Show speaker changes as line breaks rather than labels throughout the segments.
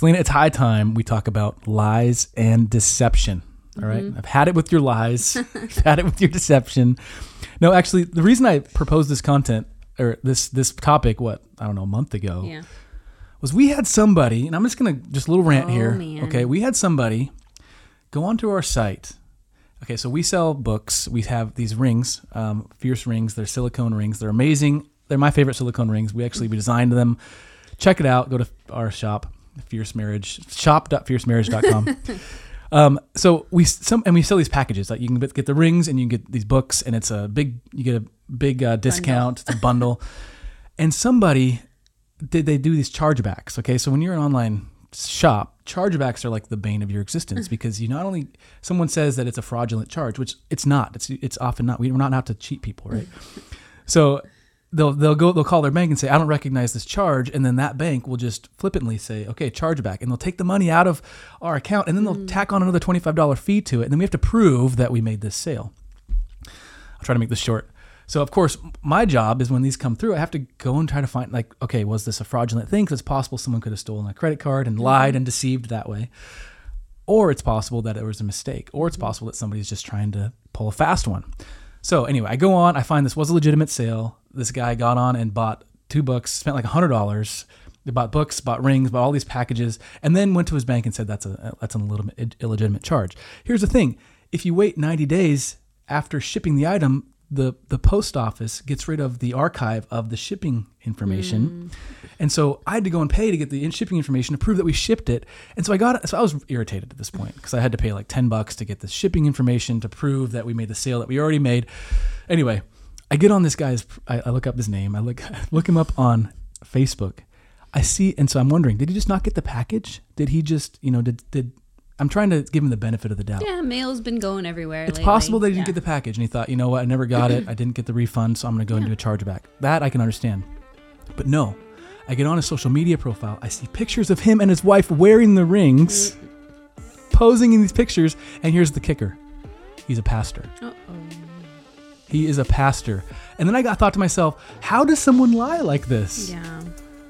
Selena, it's high time we talk about lies and deception. All right? I've had it with your lies, I've had it with your deception. No, actually, the reason I proposed this content or this this topic, what I don't know, a month ago,
Yeah.
was we had somebody, and I'm just gonna just a little rant
Oh,
here.
man.
Okay, we had somebody go onto our site. Okay, so we sell books. We have these rings, um, fierce rings. They're silicone rings. They're amazing. They're my favorite silicone rings. We actually we designed them. Check it out. Go to our shop, Fierce Marriage shop.fiercemarriage.com. Um, so we some and we sell these packages like you can get the rings and you can get these books and it's a big you get a big uh, discount. It's a bundle. and somebody did they do these chargebacks? Okay, so when you're an online shop, chargebacks are like the bane of your existence because you not only someone says that it's a fraudulent charge, which it's not. It's it's often not. We're not out to cheat people, right? so they'll they'll go they'll call their bank and say I don't recognize this charge, and then that bank will just flippantly say okay charge back, and they'll take the money out of our account, and then they'll mm. tack on another twenty five dollar fee to it, and then we have to prove that we made this sale. I'll try to make this short. So of course, my job is when these come through, I have to go and try to find like, okay, was this a fraudulent thing? Because it's possible someone could have stolen a credit card and mm-hmm. lied and deceived that way, or it's possible that it was a mistake, or it's mm-hmm. possible that somebody's just trying to pull a fast one. So anyway, I go on, I find this was a legitimate sale. This guy got on and bought two books, spent like hundred dollars. They bought books, bought rings, bought all these packages, and then went to his bank and said that's a that's an illegitimate, illegitimate charge. Here's the thing: if you wait 90 days after shipping the item, the the post office gets rid of the archive of the shipping information, hmm. and so I had to go and pay to get the shipping information to prove that we shipped it. And so I got it. so I was irritated at this point because I had to pay like 10 bucks to get the shipping information to prove that we made the sale that we already made. Anyway, I get on this guy's. I, I look up his name. I look look him up on Facebook. I see, and so I'm wondering, did he just not get the package? Did he just, you know, did did I'm trying to give him the benefit of the doubt.
Yeah, mail's been going everywhere.
It's possible that he didn't get the package and he thought, you know what, I never got it. I didn't get the refund, so I'm going to go and do a chargeback. That I can understand. But no, I get on his social media profile. I see pictures of him and his wife wearing the rings, posing in these pictures. And here's the kicker he's a pastor.
Uh-oh.
He is a pastor. And then I got thought to myself, how does someone lie like this?
Yeah.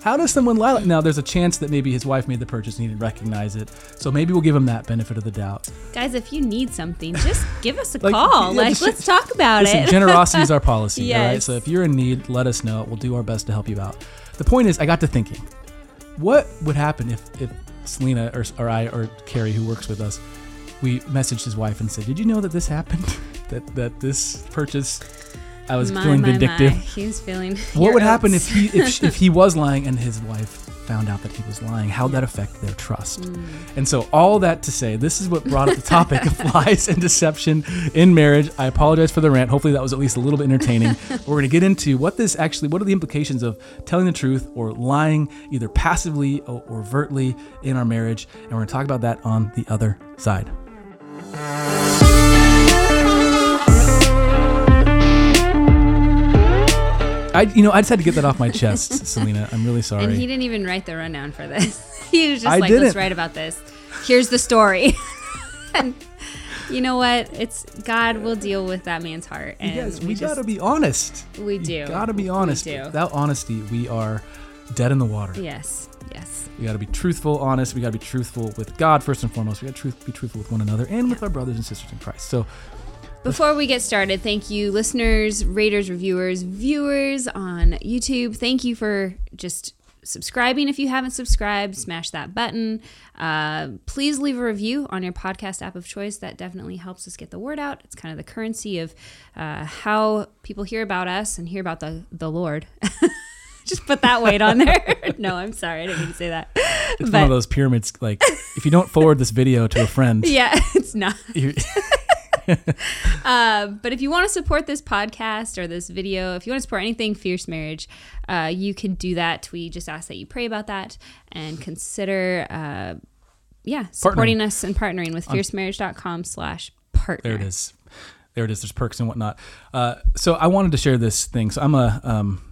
How does someone lie like now? There's a chance that maybe his wife made the purchase and he didn't recognize it. So maybe we'll give him that benefit of the doubt.
Guys, if you need something, just give us a
Like,
call.
yeah,
like,
just-
let's talk about
Listen,
it.
generosity is our policy. All right.
Yes.
So if you're in need, let us know. We'll do our best to help you out. The point is, I got to thinking, what would happen if if Selena or, or I or Carrie, who works with us, we messaged his wife and said, "Did you know that this happened? that that this purchase, I was
my,
feeling
my,
vindictive."
My. He was feeling.
What would happen if he if, if he was lying and his wife found out that he was lying? How'd that affect their trust?
Mm.
And so all that to say, this is what brought up the topic of lies and deception in marriage. I apologize for the rant. Hopefully that was at least a little bit entertaining. We're going to get into what this actually, what are the implications of telling the truth or lying, either passively or overtly in our marriage, and we're going to talk about that on the other side. I, you know, I just had to get that off my chest, Selena. I'm really sorry.
And he didn't even write the rundown for this. he was just
I
like,
didn't.
let's write about this. Here's the story. and you know what? It's God will deal with that man's heart. And
Yes, we,
we
gotta be honest.
we do.
Gotta be honest.
We do.
Without honesty, we are dead in the water.
Yes. Yes.
We gotta be truthful, honest. We gotta be truthful with God first and foremost. We gotta truth, be truthful with one another and with our brothers and sisters in Christ. So,
Before we get started, thank you, listeners, raters, reviewers, viewers on YouTube. Thank you for just subscribing. If you haven't subscribed, smash that button. Uh, please leave a review on your podcast app of choice. That definitely helps us get the word out. It's kind of the currency of uh, how people hear about us and hear about the, the Lord. just put that weight on there. no, I'm sorry. I didn't mean to say that.
it's one of those pyramids. Like, if you don't forward this video to a friend,
Yeah, it's not. Uh, but if you want to support this podcast or this video, if you want to support anything Fierce Marriage, uh, you can do that. We just ask that you pray about that and consider, uh, yeah, supporting us and partnering with fiercemarriage.com slash partner.
there it is. There it is. There's perks and whatnot. Uh, so I wanted to share this thing. So I'm a. Um,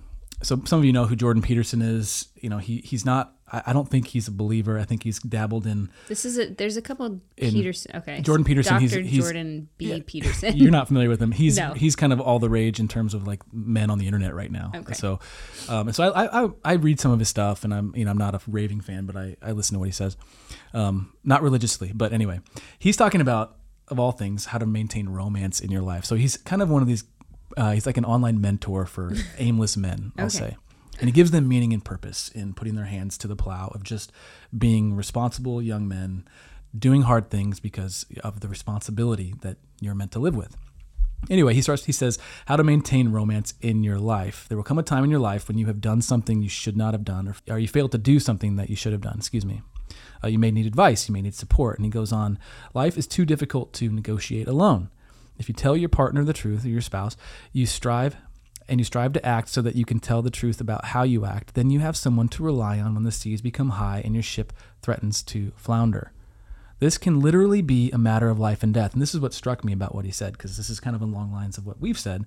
so some of you know who Jordan Peterson is. You know he he's not I, I don't think he's a believer. I think he's dabbled in.
This is a. There's a couple Peterson. Okay,
Jordan Peterson, he's-
Dr.
he's-
Jordan B.
yeah.
Peterson.
You're not familiar with him. He's
No.
he's kind of all the rage in terms of like men on the internet right now.
Okay.
So, um, so I, I I I read some of his stuff, and I'm you know I'm not a raving fan, but I I listen to what he says, um, not religiously, but anyway, he's talking about of all things how to maintain romance in your life. So he's kind of one of these. Uh, he's like an online mentor for aimless men, I'll
Okay.
say. And he gives them meaning and purpose in putting their hands to the plow of just being responsible young men, doing hard things because of the responsibility that you're meant to live with. Anyway, he starts. He says how to maintain romance in your life. There will come a time in your life when you have done something you should not have done, or, or you failed to do something that you should have done. Excuse me. Uh, you may need advice. You may need support. And he goes on. Life is too difficult to negotiate alone. If you tell your partner the truth or your spouse, you strive and you strive to act so that you can tell the truth about how you act, then you have someone to rely on when the seas become high and your ship threatens to flounder. This can literally be a matter of life and death. And this is what struck me about what he said, because this is kind of along lines of what we've said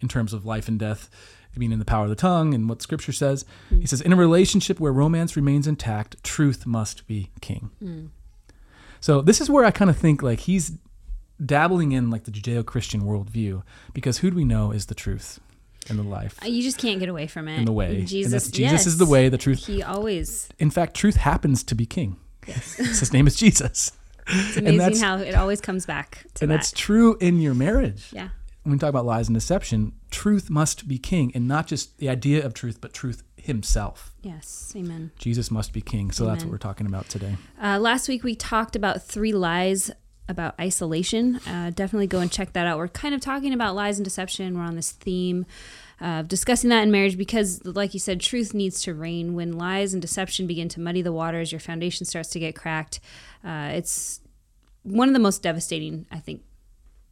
in terms of life and death being in the power of the tongue and what scripture says. Mm. He says, in a relationship where romance remains intact, truth must be king. Mm. So this is where I kind of think like he's dabbling in like the Judeo-Christian worldview, because who do we know is the truth and the life
You just can't get away from it.
and the way.
Jesus,
Jesus is the way, the truth.
He always.
In fact, truth happens to be king.
Yes.
His name is Jesus.
It's amazing how it always comes back to
and
that.
that's true in your marriage.
yeah.
When we talk about lies and deception, truth must be king, and not just the idea of truth, but truth himself.
Yes. Amen.
Jesus must be king. So that's what we're talking about today.
Uh, last week we talked about three lies about isolation. Uh, definitely go and check that out. We're kind of talking about lies and deception. We're on this theme of discussing that in marriage because, like you said, truth needs to reign. When lies and deception begin to muddy the waters, your foundation starts to get cracked. Uh, it's one of the most devastating, I think,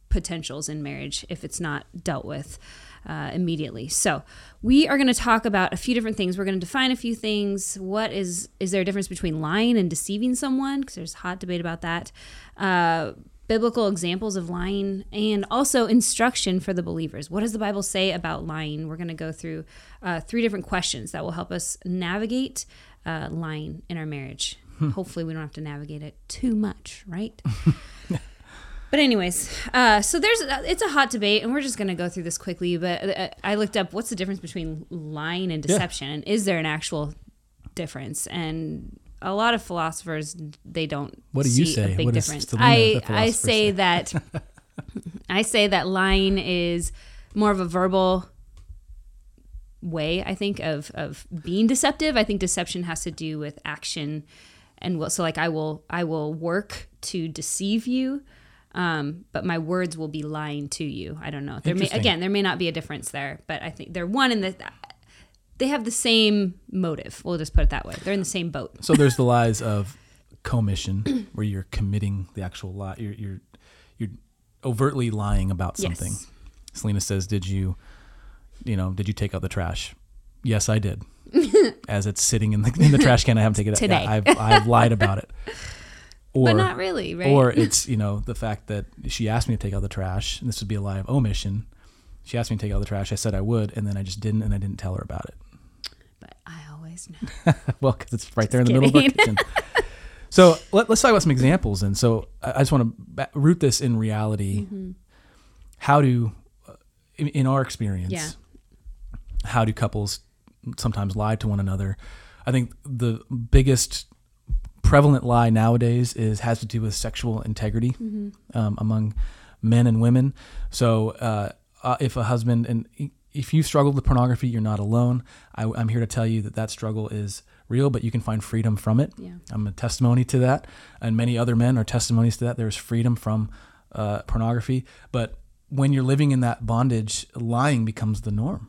potentials in marriage if it's not dealt with uh, immediately. So we are going to talk about a few different things. We're going to define a few things. What is is there a difference between lying and deceiving someone? Because there's hot debate about that. Uh, biblical examples of lying and also instruction for the believers. What does the Bible say about lying? We're going to go through uh, three different questions that will help us navigate uh, lying in our marriage. Hopefully, we don't have to navigate it too much, right? But anyways, uh, so there's it's a hot debate, and we're just gonna go through this quickly. But uh, I looked up what's the difference between lying and deception, and is there an actual difference? And a lot of philosophers they don't.
What do you say?
A big
What
difference. I I say
say?
that I say that lying is more of a verbal way. I think of of being deceptive. I think deception has to do with action, and so like I will I will work to deceive you um, but my words will be lying to you. I don't know. There may again, there may not be a difference there, but I think they're one in the. They have the same motive. We'll just put it that way. They're in the same boat.
So there's the lies of commission, where you're committing the actual lie. You're you're you're overtly lying about something.
Yes.
Selena says, "Did you, you know, did you take out the trash?" Yes, I did. As it's sitting in the in the trash can, I haven't taken it out.
Today.
Yeah, I've I've lied about it. Or
but not really, right?
or it's you know the fact that she asked me to take out the trash, and this would be a lie of omission. She asked me to take out the trash. I said I would, and then I just didn't, and I didn't tell her about it.
but I always know.
well, because it's right there in the middle of our
kidding.
kitchen. So let, us talk about some examples. And so I I just want to root this in reality.
Mm-hmm.
How do, uh, in, in our experience,
Yeah.
how do couples sometimes lie to one another? I think the biggest prevalent lie nowadays is has to do with sexual integrity
Mm-hmm.
um, among men and women. So uh, uh, if a husband and if you struggle with pornography, you're not alone. I, I'm here to tell you that that struggle is real, but you can find freedom from it.
Yeah.
I'm a testimony to that, and many other men are testimonies to that. There's freedom from uh, pornography, but when you're living in that bondage, lying becomes the norm,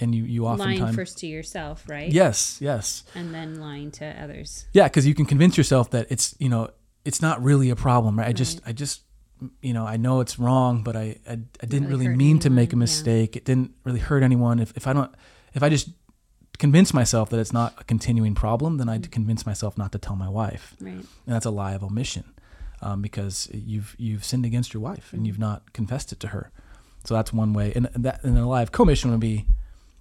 and you you
lying
oftentimes
first to yourself, right?
yes yes
And then lying to others.
yeah, because you can convince yourself that it's you know it's not really a problem, right? I just I just you know I know it's wrong, but I I, I didn't
really
really, mean to make a
anyone, yeah.
mistake. It didn't really hurt anyone. If if I don't if I just convince myself that it's not a continuing problem, then I
Mm.
convince myself not to tell my wife,
Right.
and that's a lie of omission, um, because you've you've sinned against your wife and you've not confessed it to her. So that's one way, and that and a lie of commission would be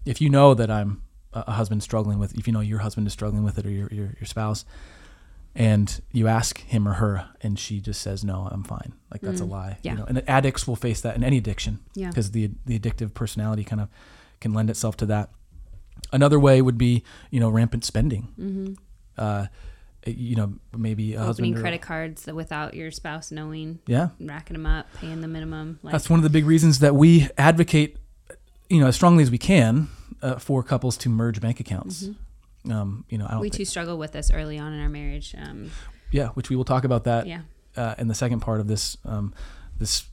if you know that I'm a husband struggling with, if you know your husband is struggling with it or your your, your spouse, and you ask him or her, and she just says, "No, I'm fine." Like that's a lie.
yeah.
You know, and addicts will face that in any addiction
Yeah.
because the the addictive personality kind of can lend itself to that. Another way would be, you know, rampant spending.
Mm-hmm.
Uh, you know, maybe a
Opening
husband or-
credit cards without your spouse knowing,
Yeah,
racking them up, paying the minimum. Like,
That's one of the big reasons that we advocate, you know, as strongly as we can, uh, for couples to merge bank accounts. Um, you know, I don't.
we
think-
too struggle with this early on in our marriage. Um,
yeah, which we will talk about that
yeah.
uh, in the second part of this. Um, this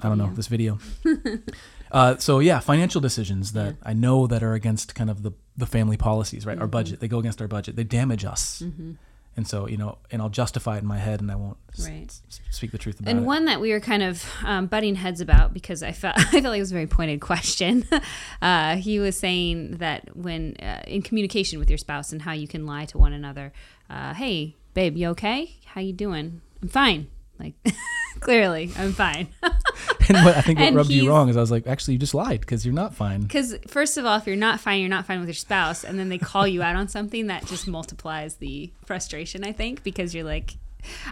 I don't know
Video.
this video. uh, so yeah, financial decisions that
Yeah.
I know that are against kind of the the family policies, right? Our
Mhm.
budget, they go against our budget. They damage us,
hmm
and so you know, and I'll justify it in my head, and I won't
Right.
s- speak the truth about it.
And one that we were kind of um, butting heads about because I felt I felt like it was a very pointed question. uh, he was saying that when uh, in communication with your spouse and how you can lie to one another, uh, hey babe, you okay? How you doing? I'm fine. Like clearly, I'm fine.
and what I think what rubbed you wrong is I was like, actually, you just lied because you're not fine.
Because first of all, if you're not fine, you're not fine with your spouse, and then they call you out on something that just multiplies the frustration. I think because you're like,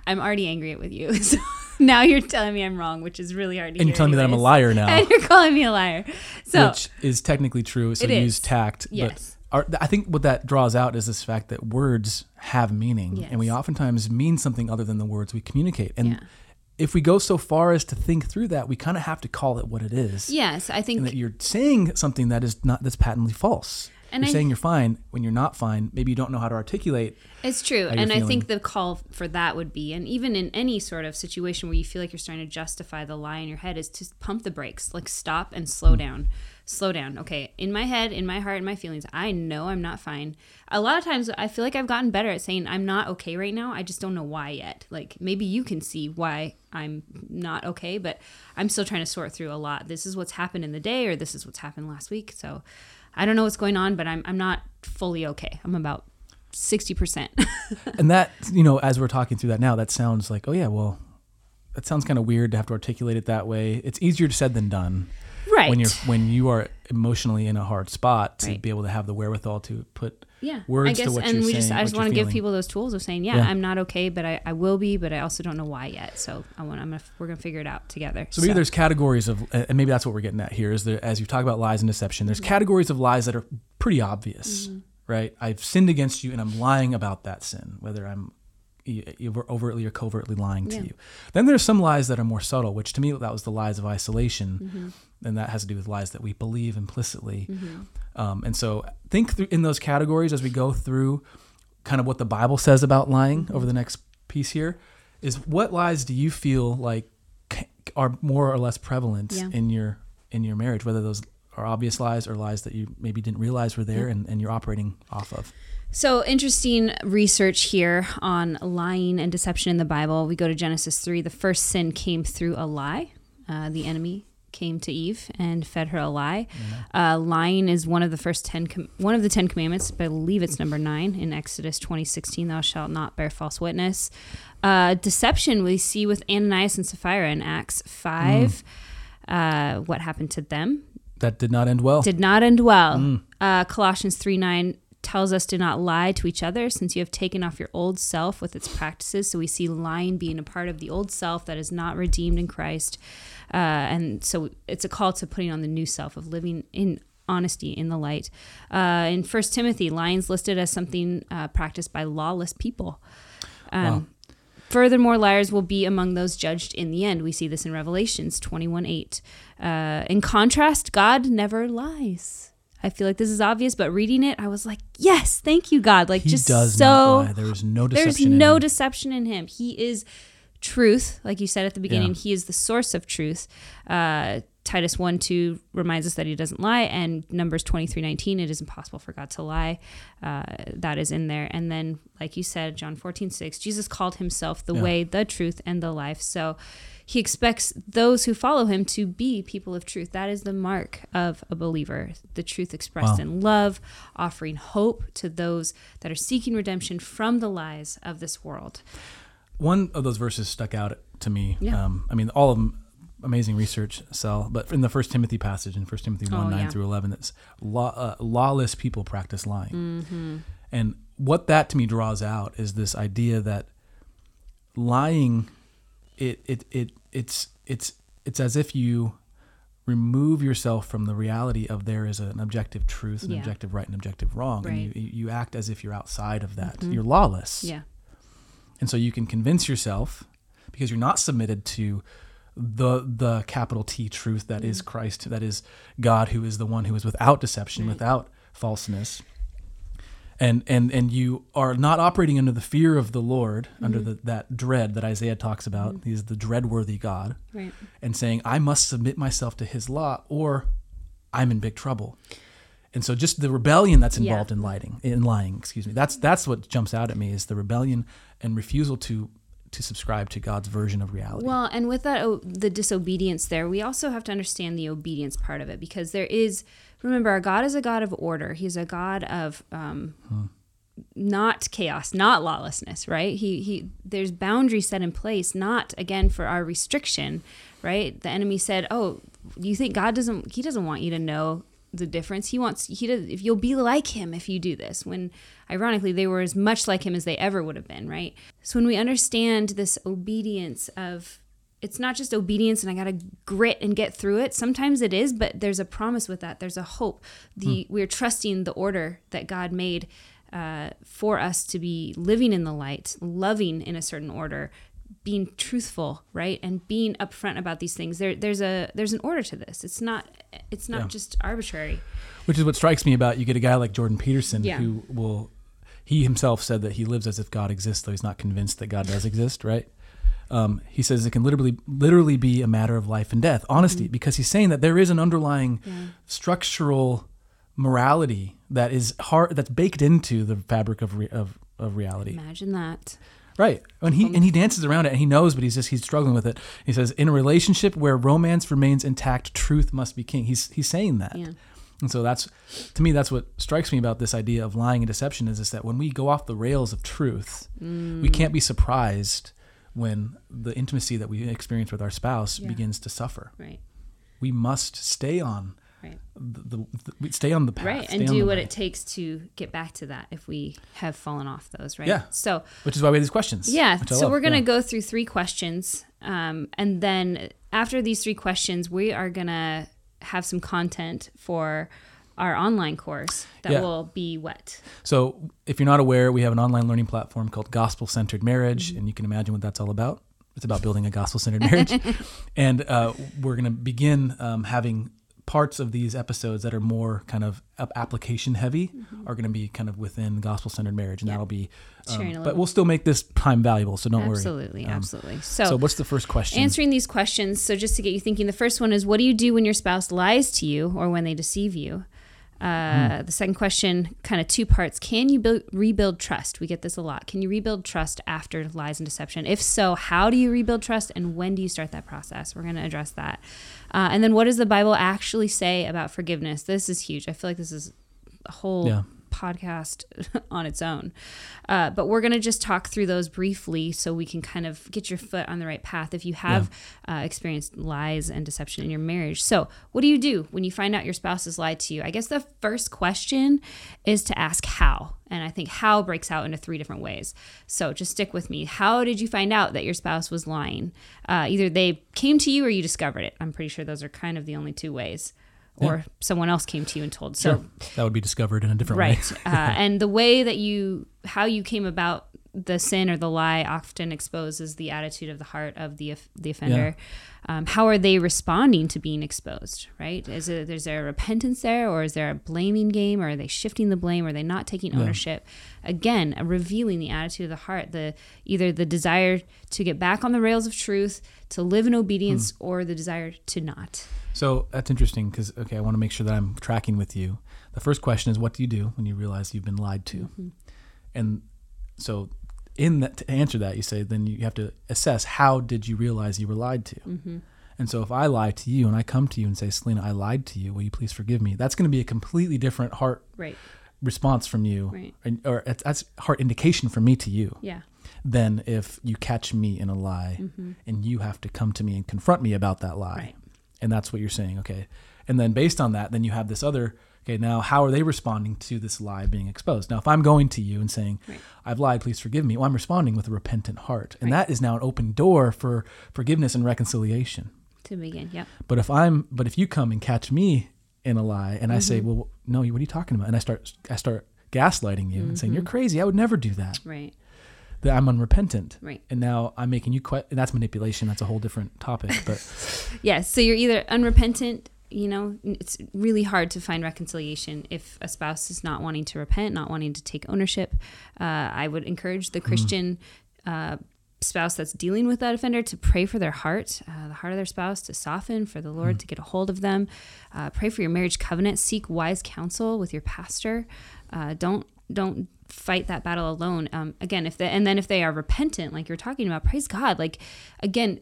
I'm already angry with you, so now you're telling me I'm wrong, which is really hard to hear.
And you're telling me that I'm a liar now.
and you're calling me a liar. So
which is technically true. So
It
you
is.
use tact.
Yes.
Our, I think what that draws out is this fact that words have meaning, and we oftentimes mean something other than the words we communicate. And
Yeah.
If we go so far as to think through that, we kind of have to call it what it is.
yes, I think
And that you're saying something that is not that's patently false.
And
you're
I-
saying you're fine when you're not fine. Maybe you don't know how to articulate.
It's true. And I think the call for that would be, and even in any sort of situation where you feel like you're starting to justify the lie in your head, is to pump the brakes, like stop and slow
Mm.
down. Slow down. Okay. In my head, in my heart, in my feelings, I know I'm not fine. A lot of times I feel like I've gotten better at saying I'm not okay right now. I just don't know why yet. Like maybe you can see why I'm not okay, but I'm still trying to sort through a lot. This is what's happened in the day, or this is what's happened last week. So I don't know what's going on, but I'm, I'm not fully okay. I'm about 60%.
and that you know, as we're talking through that now, that sounds like, oh yeah, well, that sounds kind of weird to have to articulate it that way. It's easier said than done.
Right.
when you're when you are emotionally in a hard spot to
Right.
be able to have the wherewithal to put
yeah
words
i
to
guess
what
and
you're
we just
saying,
i just want to give people those tools of saying yeah,
Yeah.
i'm not okay but I, I will be but i also don't know why yet so i want i'm gonna we're gonna figure it out together
so maybe there's categories of and maybe that's what we're getting at here is there as you talk about lies and deception there's mm-hmm. categories of lies that are pretty obvious mm-hmm. right i've sinned against you and i'm lying about that sin whether i'm overtly or covertly lying to
Yeah.
you then there's some lies that are more subtle which to me that was the lies of isolation
Mm-hmm.
and that has to do with lies that we believe implicitly um, and so think through in those categories as we go through kind of what the bible says about lying
Mm-hmm.
over the next piece here is what lies do you feel like are more or less prevalent
Yeah.
in your in your marriage whether those are obvious lies or lies that you maybe didn't realize were there and, and you're operating off of
So interesting research here on lying and deception in the Bible. We go to Genesis three. The first sin came through a lie. Uh, the enemy came to Eve and fed her a lie. Uh, lying is one of the first ten, com- one of the Ten Commandments. I believe it's number nine in Exodus twenty sixteen. Thou shalt not bear false witness. Uh, deception we see with Ananias and Sapphira in Acts five. Uh, what happened to them?
that did not end well
did not end well.
Mm.
Uh, Colossians 3 9 tells us do not lie to each other since you have taken off your old self with its practices. So we see lying being a part of the old self that is not redeemed in Christ. Uh, and so it's a call to putting on the new self of living in honesty in the light. Uh, in First Timothy, lying's listed as something uh, practiced by lawless people. Um,
Wow.
Furthermore, liars will be among those judged in the end. We see this in Revelations 21 8. Uh, in contrast, God never lies. I feel like this is obvious, but reading it, I was like, yes, thank you, God. Like,
he
just
does
so.
not lie there is no deception
There's no
him.
deception in him. He is truth, like you said at the beginning.
Yeah.
He is the source of truth. Uh, Titus 1 2 reminds us that he doesn't lie, and Numbers twenty three nineteen, it is impossible for God to lie. Uh, that is in there. And then, like you said, John fourteen six, Jesus called himself the
Yeah.
way, the truth, and the life. So he expects those who follow him to be people of truth. That is the mark of a believer. The truth expressed
Wow.
in love, offering hope to those that are seeking redemption from the lies of this world.
one of those verses stuck out to me
Yeah.
um, i mean all of them amazing research, Sel. But in the First Timothy passage in First Timothy one
Oh,
nine
yeah.
through eleven, that's law, uh, lawless people practice lying,
Mm-hmm.
and what that to me draws out is this idea that lying, it it it it's it's it's as if you remove yourself from the reality of there is an objective truth, an
Yeah.
objective right, and objective wrong, and you, you act as if you're outside of that.
Mhm.
You're lawless.
Yeah.
And so you can convince yourself because you're not submitted to the the capital T truth that is mm. Christ, that is God who is the one who is without deception,
Right.
without falseness. And and and you are not operating under the fear of the Lord, under mm-hmm. the, that dread that Isaiah talks about. Mm-hmm. He is the dreadworthy God,
Right.
and saying, I must submit myself to his law or I'm in big trouble. And so just the rebellion that's
Yeah.
involved in lying, in lying, excuse me. That's that's what jumps out at me is the rebellion and refusal to to subscribe to God's version of reality.
Well, and with that, oh, the disobedience there, we also have to understand the obedience part of it because there is, remember, our God is a God of order. He's a God of um, not chaos, not lawlessness, right? He he. There's boundaries set in place, not again for our restriction, right? The enemy said, "Oh, you think God doesn't? He doesn't want you to know." The difference he wants he does if you'll be like him if you do this when ironically they were as much like him as they ever would have been right so when we understand this obedience of it's not just obedience and I got to grit and get through it. Sometimes it is, but there's a promise with that. There's a hope. The we're trusting the order that God made uh, for us to be living in the light, loving in a certain order, being truthful, right, and being upfront about these things. There, there's a there's an order to this. It's not it's not
Yeah.
just arbitrary.
Which is what strikes me about you get a guy like Jordan Peterson
Yeah.
who will he himself said that he lives as if God exists, though he's not convinced that God does exist, right? Um, he says it can literally literally be a matter of life and death, honesty, because he's saying that there is an underlying
Yeah.
structural morality that is hard that's baked into the fabric of re, of, of reality.
Imagine that.
Right. And he and he um, dances around it and he knows, but he's just he's struggling with it. He says, in a relationship where romance remains intact, truth must be king. He's he's saying that.
Yeah.
And so that's to me that's what strikes me about this idea of lying and deception is, is that when we go off the rails of truth, we can't be surprised when the intimacy that we experience with our spouse
Yeah.
begins to suffer.
Right.
We must stay on
Right.
the, the, stay on the path.
right and do what
way.
it takes to get back to that if we have fallen off those right
Yeah.
so
Which is why we have these questions.
yeah so
love.
we're gonna
Yeah.
go through three questions um, and then after these three questions we are gonna have some content for our online course that
Yeah.
will be what
So, if you're not aware, we have an online learning platform called Gospel Centered Marriage,
Mm-hmm.
and you can imagine what that's all about. It's about building a gospel centered marriage. and uh, we're going to begin um, having parts of these episodes that are more kind of application heavy are going to be kind of within gospel centered marriage. And
Mm-hmm.
That'll be, um, but we'll still make this time valuable. So, don't
absolutely
worry. Um,
absolutely
So, so what's the first question?
answering these questions. So, just to get you thinking, the first one is what do you do when your spouse lies to you or when they deceive you? Uh, The second question, kind of two parts. Can you build, rebuild trust? We get this a lot. Can you rebuild trust after lies and deception? If so, how do you rebuild trust and when do you start that process? We're going to address that. Uh, and then, what does the Bible actually say about forgiveness? This is huge. I feel like this is a whole
Yeah.
Podcast on its own. Uh, but we're going to just talk through those briefly so we can kind of get your foot on the right path if you have uh, experienced lies and deception in your marriage. So, what do you do when you find out your spouse has lied to you? I guess the first question is to ask how. And I think how breaks out into three different ways. So, just stick with me. How did you find out that your spouse was lying? Uh, either they came to you or you discovered it. I'm pretty sure those are kind of the only two ways. Or someone else came to you and told. So,
Sure. That would be discovered in a different way.
right. Uh, and the way that you how you came about the sin or the lie often exposes the attitude of the heart of the the offender. Um, how are they responding to being exposed right? Is it is there a repentance there or is there a blaming game or are they shifting the blame or are they not taking ownership? Again uh, revealing the attitude of the heart the either the desire to get back on the rails of truth to live in obedience or the desire to not
So that's interesting because okay, I want to make sure that I'm tracking with you. The first question is, what do you do when you realize you've been lied to?
Mm-hmm.
And so, in that to answer that, you say then you have to assess how did you realize you were lied to.
Mm-hmm.
And so, if I lie to you and I come to you and say, Selena, I lied to you, will you please forgive me? That's going to be a completely different heart
right
response from you,
Right.
and, or it's- that's heart indication from me to you.
yeah
than if you catch me in a lie and you have to come to me and confront me about that lie.
Mm-hmm. Right.
And that's what you're saying. Okay. And then based on that, then you have this other. Okay, now how are they responding to this lie being exposed? Now, if I'm going to you and saying,
Right.
I've lied, please forgive me, well, I'm responding with a repentant heart. And that is now an open door for forgiveness and reconciliation.
To begin, yeah
But if I'm, but if you come and catch me in a lie, and I say,
Mm-hmm.
well, no, what are you talking about? And I start, I start gaslighting you and saying you're crazy. I would never do that.
Right.
That I'm unrepentant.
Right.
And now I'm making you quite. And that's manipulation. That's a whole different topic. But
Yes. So you're either unrepentant, you know, it's really hard to find reconciliation if a spouse is not wanting to repent, not wanting to take ownership. Uh, I would encourage the Christian uh, spouse that's dealing with that offender to pray for their heart, uh, the heart of their spouse to soften, for the Lord to get a hold of them. Uh, pray for your marriage covenant. Seek wise counsel with your pastor. Uh, don't don't fight that battle alone. Um, again, if they, and then if they are repentant, like you're talking about, praise God. Like again,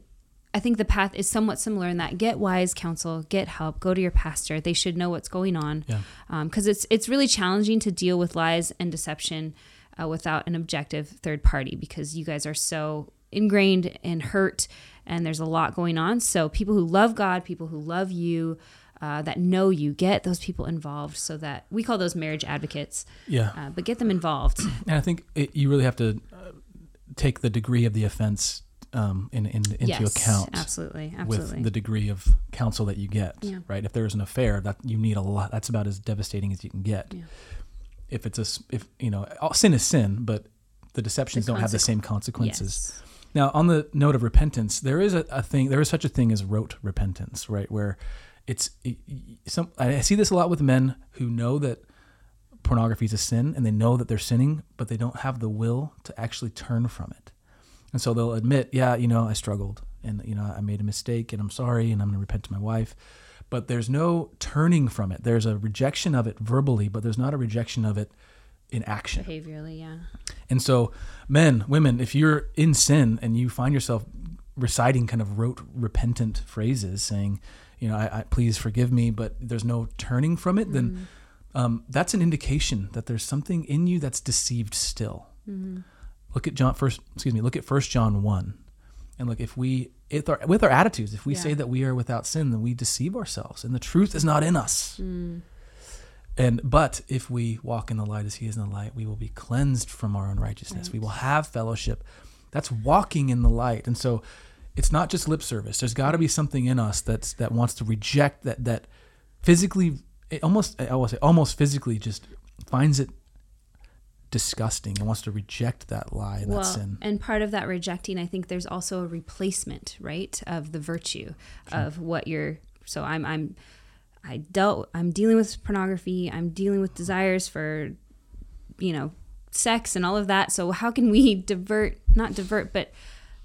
I think the path is somewhat similar in that get wise counsel, get help, go to your pastor. They should know what's going on
yeah,
because it's it's really challenging to deal with lies and deception uh, without an objective third party because you guys are so ingrained and hurt and there's a lot going on. So people who love God, people who love you. Uh, that know you get those people involved so that we call those marriage advocates
yeah.
uh, but get them involved
And I think it, you really have to uh, take the degree of the offense um, in, in, into
yes
account.
absolutely absolutely
with the degree of counsel that you get.
Yeah.
Right. If there's an affair, that you need a lot. That's about as devastating as you can get.
Yeah.
If it's a, if you know sin is sin, but the deceptions
The
don't have the same consequences.
yes
Now, on the note of repentance, there is a, a thing. There is such a thing as rote repentance, right? Where it's it, some. I see this a lot with men who know that pornography is a sin and they know that they're sinning, but they don't have the will to actually turn from it. And so they'll admit, yeah, you know, I struggled and you know I made a mistake and I'm sorry and I'm going to repent to my wife. But there's no turning from it. There's a rejection of it verbally, but there's not a rejection of it in action.
behaviorally yeah
And so, men, women, if you're in sin and you find yourself reciting kind of rote repentant phrases, saying, you know, I, I please forgive me, but there's no turning from it, then mm-hmm. um, that's an indication that there's something in you that's deceived still. Mm-hmm. Look at John first. Excuse me. Look at First John one, and look if we if our, with our attitudes, if we say that we are without sin, then we deceive ourselves, and the truth is not in us. Mm. And but if we walk in the light as he is in the light, we will be cleansed from our unrighteousness. We will have fellowship. That's walking in the light. And so it's not just lip service. There's got to be something in us that's that wants to reject that that physically it almost I will say almost physically just finds it disgusting and wants to reject that lie and that sin.
and part of that rejecting, I think there's also a replacement, right, of the virtue of what you're. So I'm I'm I dealt I'm dealing with pornography. I'm dealing with desires for, you know, sex and all of that. So how can we divert, not divert, but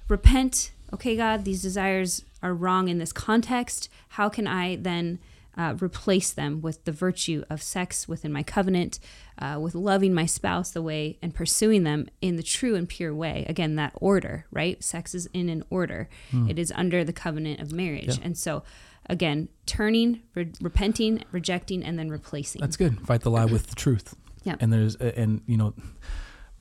repent? Okay, God, these desires are wrong in this context. How can I then uh, replace them with the virtue of sex within my covenant, uh, with loving my spouse the way and pursuing them in the true and pure way? Again, that order, right? Sex is in an order, it is under the covenant of marriage.
Yeah.
And so, again, turning, re- repenting, rejecting, and then replacing.
That's good. Fight the lie with the truth.
Yeah.
And there's and you know,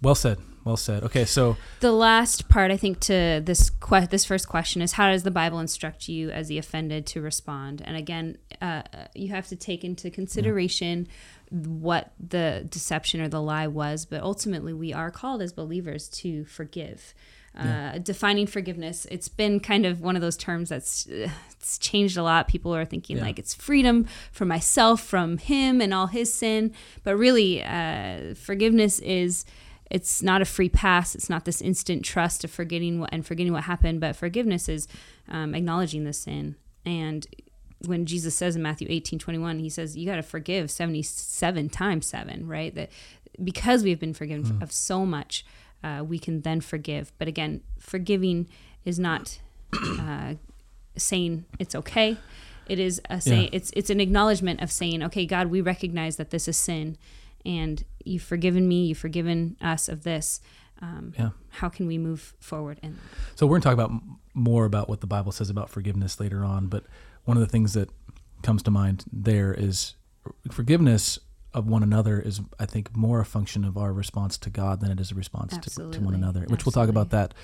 well said. Well said. Okay, so
the last part, I think, to this que- this first question is how does the Bible instruct you as the offended to respond? And again, uh, you have to take into consideration what the deception or the lie was, but ultimately, we are called as believers to forgive. Uh, defining forgiveness, it's been kind of one of those terms that's uh, it's changed a lot. People are thinking
Yeah.
like it's freedom from myself, from him, and all his sin. But really, uh, forgiveness is it's not a free pass. It's not this instant trust of forgetting what and forgetting what happened. But forgiveness is um, acknowledging the sin. And when Jesus says in Matthew 18, 21, he says, you got to forgive 77 times seven, right? That because we've been forgiven of so much, uh, we can then forgive. But again, forgiving is not uh, saying it's okay. It is a saying
Yeah.
it's it's an acknowledgement of saying, okay, God, we recognize that this is sin, and you've forgiven me, you've forgiven us of this. Um,
Yeah.
How can we move forward in that?
So we're going to talk about more about what the Bible says about forgiveness later on, but one of the things that comes to mind there is forgiveness of one another is, I think, more a function of our response to God than it is a response to, to one
Absolutely.
another. Which we'll talk about that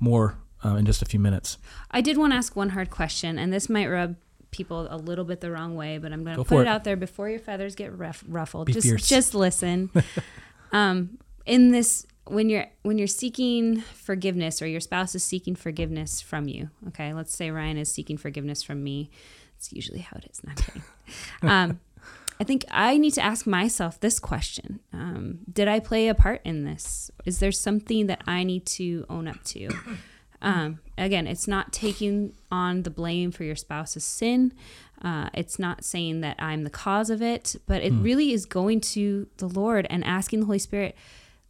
more uh, in just a few minutes.
I did want to ask one hard question, and this might rub people a little bit the wrong way, but I'm going to put it
it.
out there before your feathers get ruff- ruffled.
Be
just
fierce.
just listen. um, in this, when you're when you're seeking forgiveness, or your spouse is seeking forgiveness from you. Okay, let's say Ryan is seeking forgiveness from me. It's usually how it is. Not kidding. um, I think I need to ask myself this question: um, Did I play a part in this? Is there something that I need to own up to? Um, again, it's not taking on the blame for your spouse's sin. Uh, it's not saying that I'm the cause of it, but it really is going to the Lord and asking the Holy Spirit,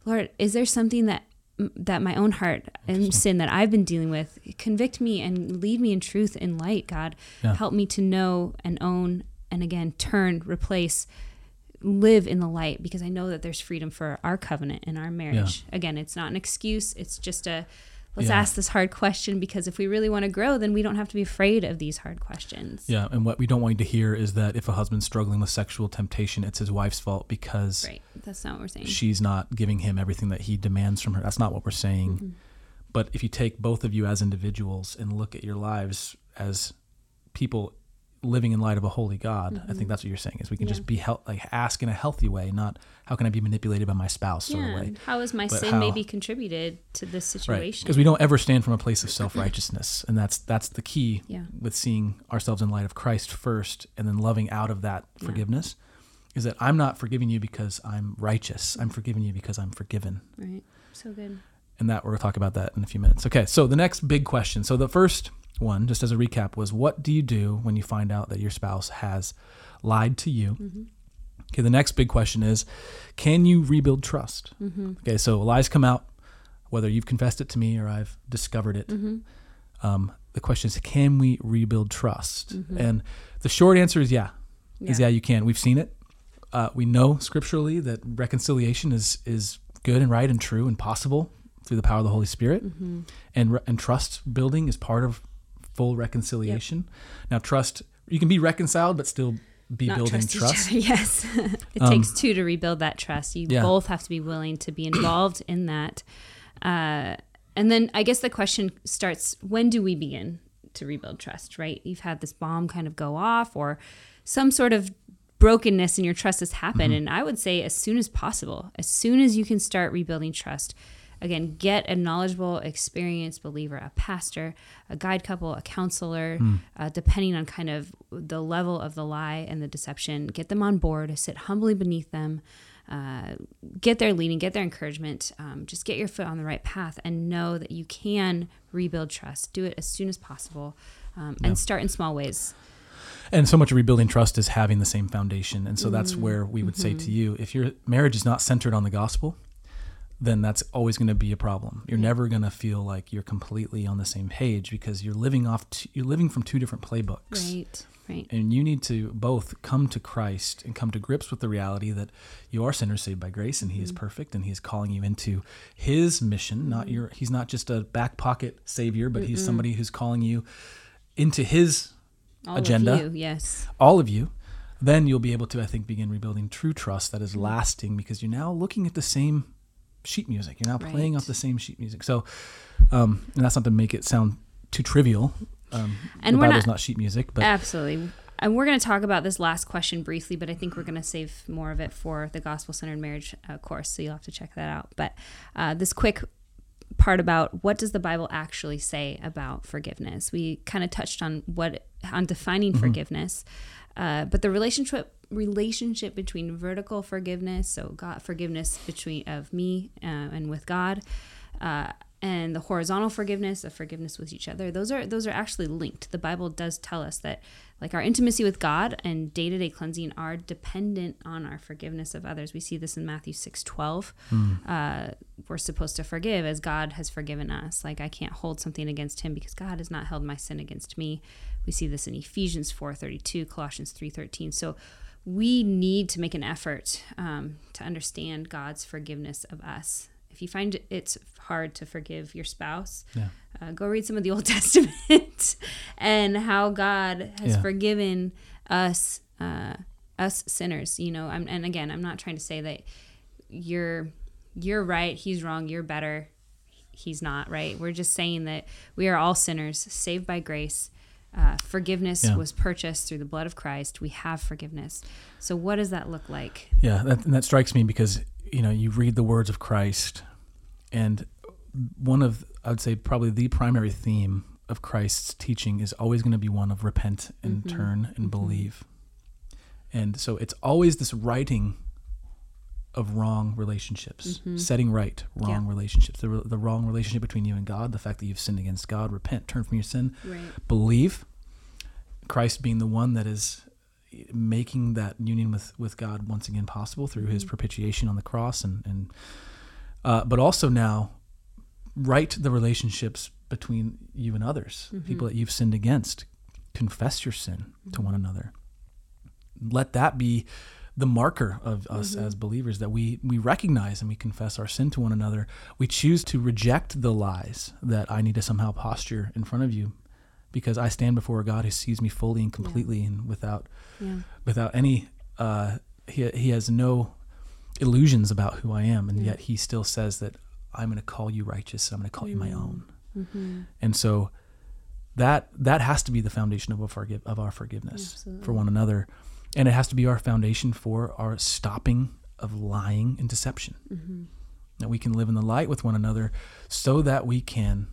Lord, is there something that that my own heart and sin that I've been dealing with convict me and lead me in truth and light, God.
Yeah.
Help me to know and own and again turn, replace, live in the light because I know that there's freedom for our covenant and our marriage. Again, it's not an excuse, it's just a let's
Yeah.
ask this hard question because if we really want to grow, then we don't have to be afraid of these hard questions.
Yeah, and what we don't want you to hear is that if a husband's struggling with sexual temptation, it's his wife's fault because
Right. That's not what we're saying.
she's not giving him everything that he demands from her. That's not what we're saying.
Mm-hmm.
But if you take both of you as individuals and look at your lives as people living in light of a holy God, I think that's what you're saying is we can
Mm-hmm. Yeah.
just be hel- like ask in a healthy way, not how can I be manipulated by my spouse sort of
yeah.
way.
How has my
But
sin
how-
maybe contributed to this situation?
Because we don't ever stand from a place of self righteousness. And that's that's the key
Yeah.
with seeing ourselves in light of Christ first and then loving out of that
Yeah.
forgiveness. Is that I'm not forgiving you because I'm righteous. I'm forgiving you because I'm forgiven.
Right. So good.
And that we're gonna talk about that in a few minutes. Okay, so the next big question. So the first one, just as a recap, was what do you do when you find out that your spouse has lied to you? Okay, the next big question is, can you rebuild trust? Okay, so lies come out, whether you've confessed it to me or I've discovered it. Um, the question is, can we rebuild trust? And the short answer is yeah. Is
Yeah.
yeah, you can. We've seen it. Uh, we know scripturally that reconciliation is is good and right and true and possible through the power of the Holy Spirit,
Mm-hmm.
and and trust building is part of full reconciliation. Now, trust you can be reconciled but still be
Not
building
trust,
trust.
Yes. it
Um,
takes two to rebuild that trust. You
Yeah.
both have to be willing to be involved in that. Uh, and then I guess the question starts when do we begin to rebuild trust, right? You've had this bomb kind of go off or some sort of brokenness in your trust has happened.
Mm-hmm.
And I would say as soon as possible, as soon as you can start rebuilding trust, again, get a knowledgeable, experienced believer, a pastor, a guide couple, a counselor,
Hmm.
uh, depending on kind of the level of the lie and the deception. Get them on board, sit humbly beneath them, uh, get their leading, get their encouragement. Um, just get your foot on the right path and know that you can rebuild trust. Do it as soon as possible um, and start in small ways.
And so much of rebuilding trust is having the same foundation. And so
Mm-hmm.
that's where we would say to you if your marriage is not centered on the gospel, then that's always going to be a problem. You're never going to feel like you're completely on the same page because you're living off t- you're living from two different playbooks.
Right, right.
And you need to both come to Christ and come to grips with the reality that you are sinners saved by grace and he
Mm-hmm.
is perfect and he is calling you into his mission, not
Mm-hmm.
your he's not just a back pocket savior, but he's somebody who's calling you into his
All
agenda
of you, yes.
all of you, then you'll be able to, I think, begin rebuilding true trust that is Mm-hmm. lasting because you're now looking at the same sheet music. You're now playing off the same sheet music. So, um, and that's not to make it sound too trivial. Um,
And
the
we're
Bible's
not-
not, sheet music, but
Absolutely. And we're going to talk about this last question briefly, but I think we're going to save more of it for the gospel centered marriage uh, course. So you'll have to check that out. But uh, this quick part about what does the Bible actually say about forgiveness? We kind of touched on what on defining forgiveness, uh, but the relationship relationship between vertical forgiveness, so God forgiveness between of me uh, and with God. Uh, and the horizontal forgiveness of forgiveness with each other those are those are actually linked. The bible does tell us that like our intimacy with god and day-to-day cleansing are dependent on our forgiveness of others. We see this in matthew 6 12 uh, we're supposed to forgive as god has forgiven us. Like i can't hold something against him because god has not held my sin against me. We see this in ephesians 4 32 colossians 3 13 so we need to make an effort um, to understand god's forgiveness of us if you find it's hard to forgive your spouse,
Yeah.
uh, go read some of the Old Testament and how God has
Yeah.
forgiven us uh, us sinners, you know, I'm, and again, I'm not trying to say that you're you're right, he's wrong, you're better, he's not, right? We're just saying that we are all sinners saved by grace. Uh, forgiveness
Yeah.
was purchased through the blood of Christ. We have forgiveness. So, what does that look like?
Yeah, that, and that strikes me because you know you read the words of Christ, and one of I would say probably the primary theme of Christ's teaching is always going to be one of repent and
Mhm.
turn and
Mhm.
believe, and so it's always this righting of wrong relationships,
Mhm.
setting right wrong relationships, the, the wrong relationship between you and God, the fact that you've sinned against God, repent, turn from your sin,
Right.
believe Christ being the one that is making that union with, with God once again possible through his
Mhm.
propitiation on the cross and, and uh, but also now right the relationships between you and others
Mhm.
people that you've sinned against confess your sin to one another let that be the marker of us
Mhm.
as believers that we we recognize and we confess our sin to one another we choose to reject the lies that i need to somehow posture in front of you because i stand before a god who sees me fully and completely and without
Yeah.
without any uh he, he has no illusions about who i am and
Yeah.
yet he still says that i'm going to call you righteous i'm going to call you my own
Mm-hmm.
and so that that has to be the foundation of our forgive of our forgiveness
Absolutely.
for one another and it has to be our foundation for our stopping of lying and deception
Mm-hmm.
that we can live in the light with one another so that we can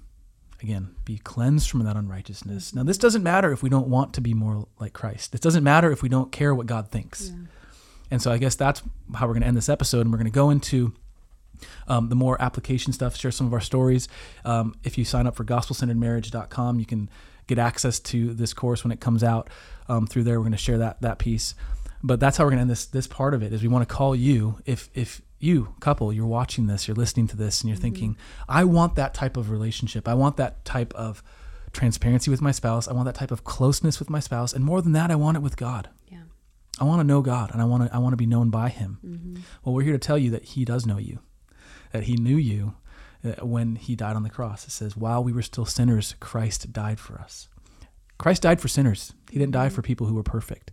again be cleansed from that unrighteousness now this doesn't matter if we don't want to be more like christ it doesn't matter if we don't care what god thinks
Yeah.
and so I guess that's how we're going to end this episode. And we're going to go into um, the more application stuff, share some of our stories. Um, if you sign up for gospelcenteredmarriage.com, you can get access to this course when it comes out um, through there. We're going to share that that piece. But that's how we're going to end this this part of it. Is we want to call you if if you couple you're watching this, you're listening to this, and you're thinking, I want that type of relationship. I want that type of transparency with my spouse. I want that type of closeness with my spouse, and more than that, I want it with God.
Yeah.
I want to know God and I want to I want to be known by him.
Mm-hmm.
Well, we're here to tell you that he does know you. That he knew you when he died on the cross. It says, "While we were still sinners, Christ died for us." Christ died for sinners. He didn't die for people who were perfect.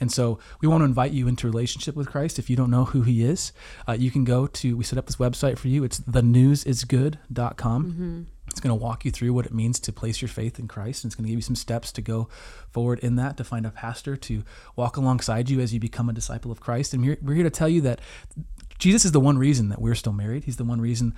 And so we want to invite you into relationship with Christ. If you don't know who he is, uh, you can go to, we set up this website for you. It's thenewsisgood.com.
Mm-hmm.
It's going to walk you through what it means to place your faith in Christ. And it's going to give you some steps to go forward in that, to find a pastor to walk alongside you as you become a disciple of Christ. And we're, we're here to tell you that Jesus is the one reason that we're still married. He's the one reason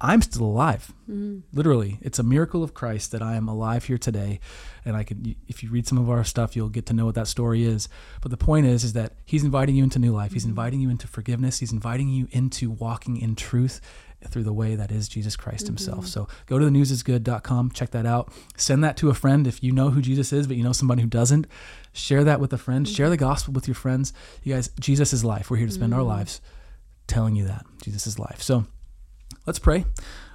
I'm still alive.
Mm-hmm.
Literally, it's a miracle of Christ that I am alive here today. And I can, if you read some of our stuff, you'll get to know what that story is. But the point is, is that He's inviting you into new life. He's mm-hmm. inviting you into forgiveness. He's inviting you into walking in truth through the way that is Jesus Christ mm-hmm. Himself. So go to the newsisgood.com, check that out. Send that to a friend if you know who Jesus is, but you know somebody who doesn't. Share that with a friend. Mm-hmm. Share the gospel with your friends. You guys, Jesus is life. We're here to spend our mm. lives telling you that Jesus is life. So let's pray.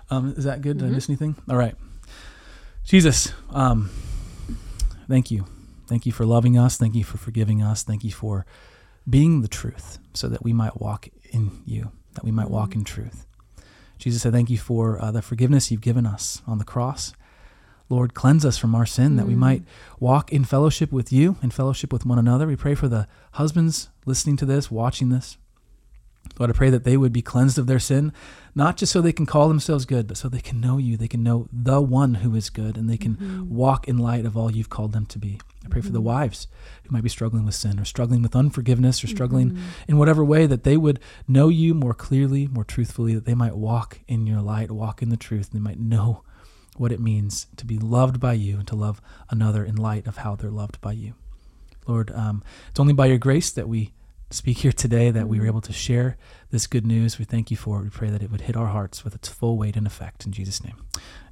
Um, is that good? Did I miss anything? All right. Jesus, um, thank you. Thank you for loving us. Thank you for forgiving us. Thank you for being the truth so that we might walk in you, that we might walk in truth. Jesus, I thank you for uh, the forgiveness you've given us on the cross. Lord, cleanse us from our sin that we might walk in fellowship with you, in fellowship with one another. We pray for the husbands listening to this, watching this. Lord, I pray that they would be cleansed of their sin, not just so they can call themselves good, but so they can know you. They can know the one who is good, and they can mm-hmm. walk in light of all you've called them to be. I pray for the mm-hmm. wives who might be struggling with sin or struggling with unforgiveness or struggling mm-hmm. in whatever way that they would know you more clearly, more truthfully, that they might walk in your light, walk in the truth, and they might know what it means to be loved by you and to love another in light of how they're loved by you. Lord, um, it's only by your grace that we speak here today that we were able to share this good news. We thank you for it. We pray that it would hit our hearts with its full weight and effect. In Jesus' name,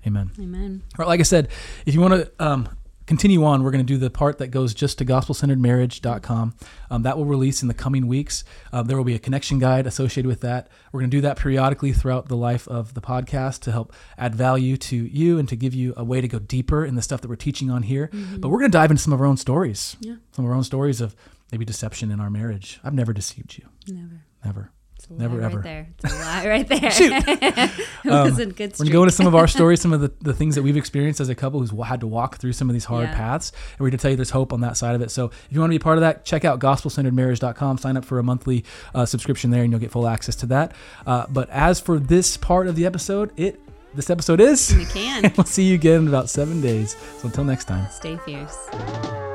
amen.
Amen.
All right, like I said, if you want to um, continue on, we're going to do the part that goes just to gospelcenteredmarriage.com. Um, that will release in the coming weeks. Um, there will be a connection guide associated with that. We're going to do that periodically throughout the life of the podcast to help add value to you and to give you a way to go deeper in the stuff that we're teaching on here. But we're going to dive into some of our own stories,
Yeah.
some of our own stories of maybe deception in our marriage. I've never deceived you,
Never.
never.
It's a
Never,
lie
ever.
Right there. It's a lie right there.
Shoot.
it
Um,
was a good
We're gonna go into some of our stories, some of the, the things that we've experienced as a couple who's had to walk through some of these hard
Yeah.
paths. And we're going to tell you there's hope on that side of it. So if you want to be part of that, check out gospelcenteredmarriage.com. Sign up for a monthly uh, subscription there and you'll get full access to that. Uh, but as for this part of the episode, it this episode is.
You can.
we'll see you again in about seven days. So until next time.
Stay fierce.